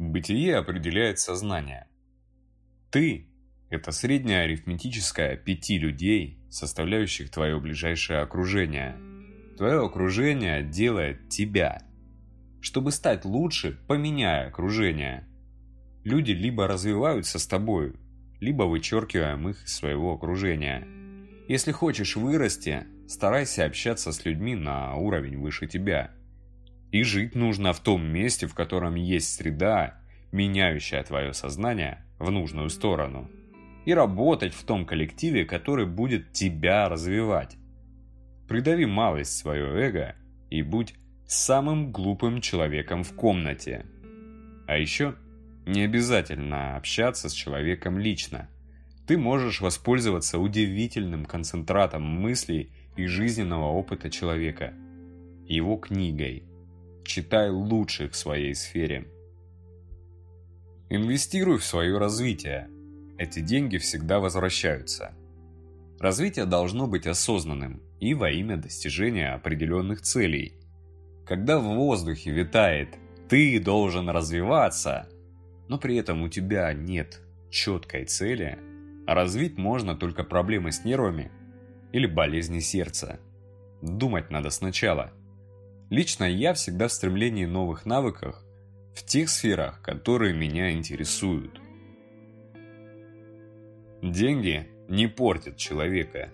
Бытие определяет сознание. Ты – это средняя арифметическая пяти людей, составляющих твое ближайшее окружение. Твое окружение делает тебя. Чтобы стать лучше, поменяй окружение. Люди либо развиваются с тобой, либо вычеркиваем их из своего окружения. Если хочешь вырасти, старайся общаться с людьми на уровень выше тебя – и жить нужно в том месте, в котором есть среда, меняющая твое сознание в нужную сторону. И работать в том коллективе, который будет тебя развивать. Придави малость свое эго и будь самым глупым человеком в комнате. А еще не обязательно общаться с человеком лично. Ты можешь воспользоваться удивительным концентратом мыслей и жизненного опыта человека, его книгой – читай лучших в своей сфере. Инвестируй в свое развитие. Эти деньги всегда возвращаются. Развитие должно быть осознанным и во имя достижения определенных целей. Когда в воздухе витает «ты должен развиваться», но при этом у тебя нет четкой цели, а развить можно только проблемы с нервами или болезни сердца. Думать надо сначала – Лично я всегда в стремлении новых навыков в тех сферах, которые меня интересуют. Деньги не портят человека.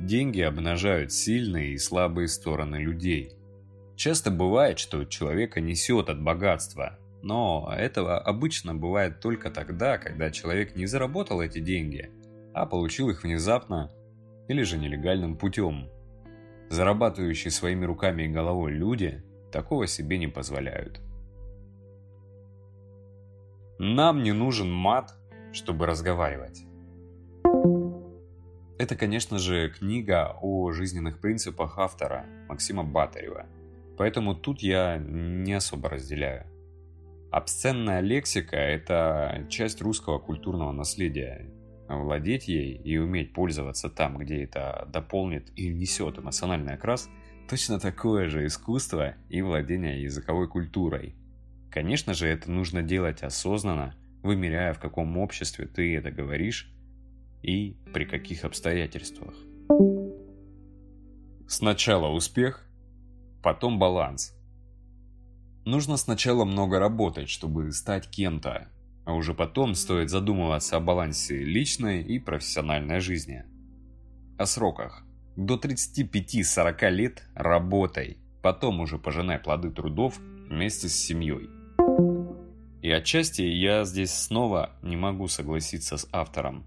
Деньги обнажают сильные и слабые стороны людей. Часто бывает, что человека несет от богатства, но этого обычно бывает только тогда, когда человек не заработал эти деньги, а получил их внезапно или же нелегальным путем – Зарабатывающие своими руками и головой люди такого себе не позволяют. Нам не нужен мат, чтобы разговаривать. Это, конечно же, книга о жизненных принципах автора Максима Батарева. Поэтому тут я не особо разделяю. Обсценная лексика – это часть русского культурного наследия, владеть ей и уметь пользоваться там, где это дополнит и несет эмоциональный окрас, точно такое же искусство и владение языковой культурой. Конечно же, это нужно делать осознанно, вымеряя, в каком обществе ты это говоришь и при каких обстоятельствах. Сначала успех, потом баланс. Нужно сначала много работать, чтобы стать кем-то, а уже потом стоит задумываться о балансе личной и профессиональной жизни. О сроках. До 35-40 лет работай, потом уже пожинай плоды трудов вместе с семьей. И отчасти я здесь снова не могу согласиться с автором.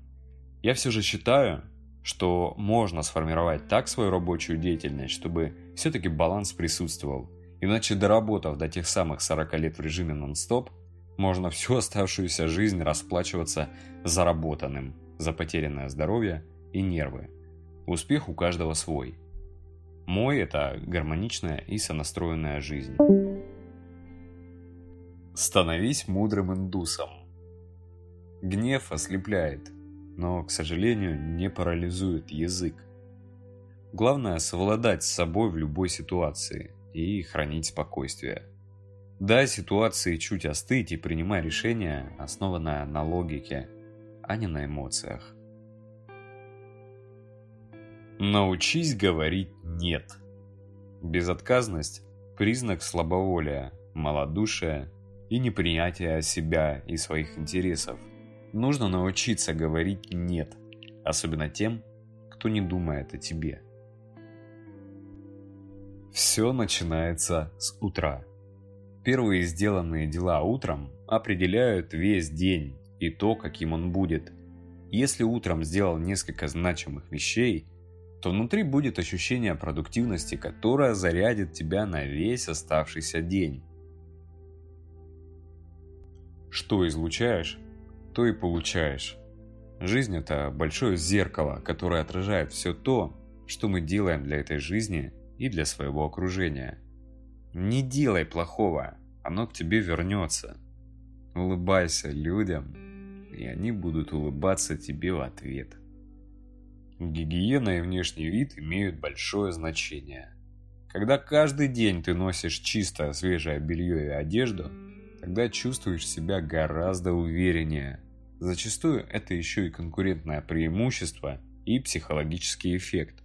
Я все же считаю, что можно сформировать так свою рабочую деятельность, чтобы все-таки баланс присутствовал. Иначе доработав до тех самых 40 лет в режиме нон-стоп, можно всю оставшуюся жизнь расплачиваться заработанным, за потерянное здоровье и нервы. Успех у каждого свой. Мой – это гармоничная и сонастроенная жизнь. Становись мудрым индусом. Гнев ослепляет, но, к сожалению, не парализует язык. Главное – совладать с собой в любой ситуации и хранить спокойствие – Дай ситуации чуть остыть и принимай решение, основанное на логике, а не на эмоциях. Научись говорить «нет». Безотказность – признак слабоволия, малодушия и непринятия себя и своих интересов. Нужно научиться говорить «нет», особенно тем, кто не думает о тебе. Все начинается с утра. Первые сделанные дела утром определяют весь день и то, каким он будет. Если утром сделал несколько значимых вещей, то внутри будет ощущение продуктивности, которое зарядит тебя на весь оставшийся день. Что излучаешь, то и получаешь. Жизнь – это большое зеркало, которое отражает все то, что мы делаем для этой жизни и для своего окружения – не делай плохого, оно к тебе вернется. Улыбайся людям, и они будут улыбаться тебе в ответ. Гигиена и внешний вид имеют большое значение. Когда каждый день ты носишь чистое свежее белье и одежду, тогда чувствуешь себя гораздо увереннее. Зачастую это еще и конкурентное преимущество и психологический эффект.